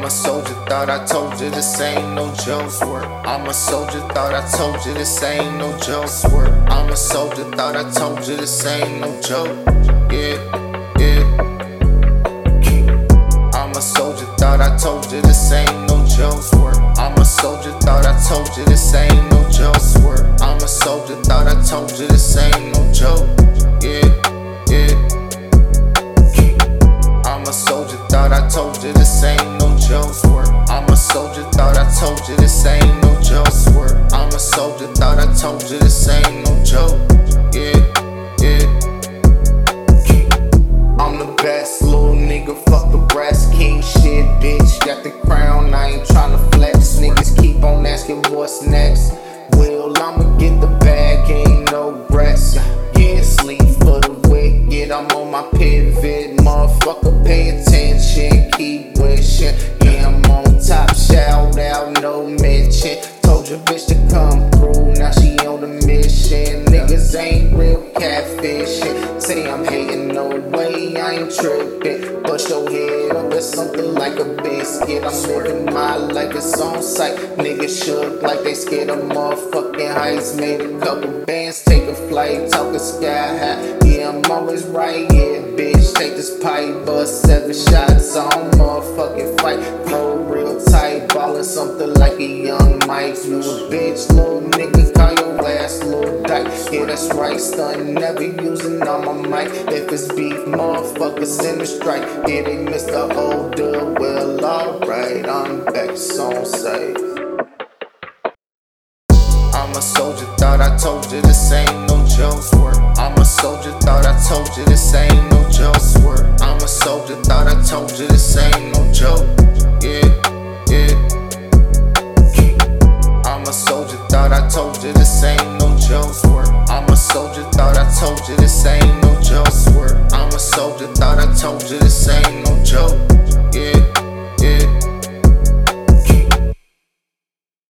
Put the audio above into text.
I'm a soldier, thought I told you this ain't no joke. Swear. I'm a soldier, thought I told you this ain't no joke. Swear. I'm a soldier, thought I told you this ain't no joke. Yeah, yeah. I'm a soldier, thought I told you this ain't no joke. Swear. I'm a soldier, thought I told you this ain't no joke. Swear. I'm a soldier, thought I told you this ain't no joke. Yeah, yeah. I'm a soldier, thought I told you this ain't told you this ain't no joke. Swear. I'm a soldier, thought I told you this ain't no joke. Yeah, yeah. I'm the best little nigga, fuck the brass king shit, bitch. Got the crown, I ain't tryna flex. Niggas keep on asking what's next. Your bitch to come through, now she on the mission. Niggas ain't real catfishing. Say I'm hating, no way, I ain't tripping. Bust your head up with something like a biscuit. I'm living my life, it's on sight. Niggas shook like they scared of motherfucking heights. Made a couple bands, take a flight, talking sky high. Yeah, I'm always right, yeah, bitch. Take this pipe, bust seven shots on motherfucking fight. Throw something like a young Mike. You a bitch, little nigga, call your ass little dyke. Yeah, that's right, stun, never using on my mic. If it's beef, motherfuckers send a strike. Yeah, they missed the old dub. Well, alright, I'm back, so say. I'm a soldier, thought I told you this ain't no joke. Swear. I'm a soldier, thought I told you this ain't no joke. Swear. I'm a soldier, thought I told you this ain't no joke. I told you this ain't no joke. Swear. I'm a soldier, thought I told you this ain't no joke. Swear. I'm a soldier, thought I told you this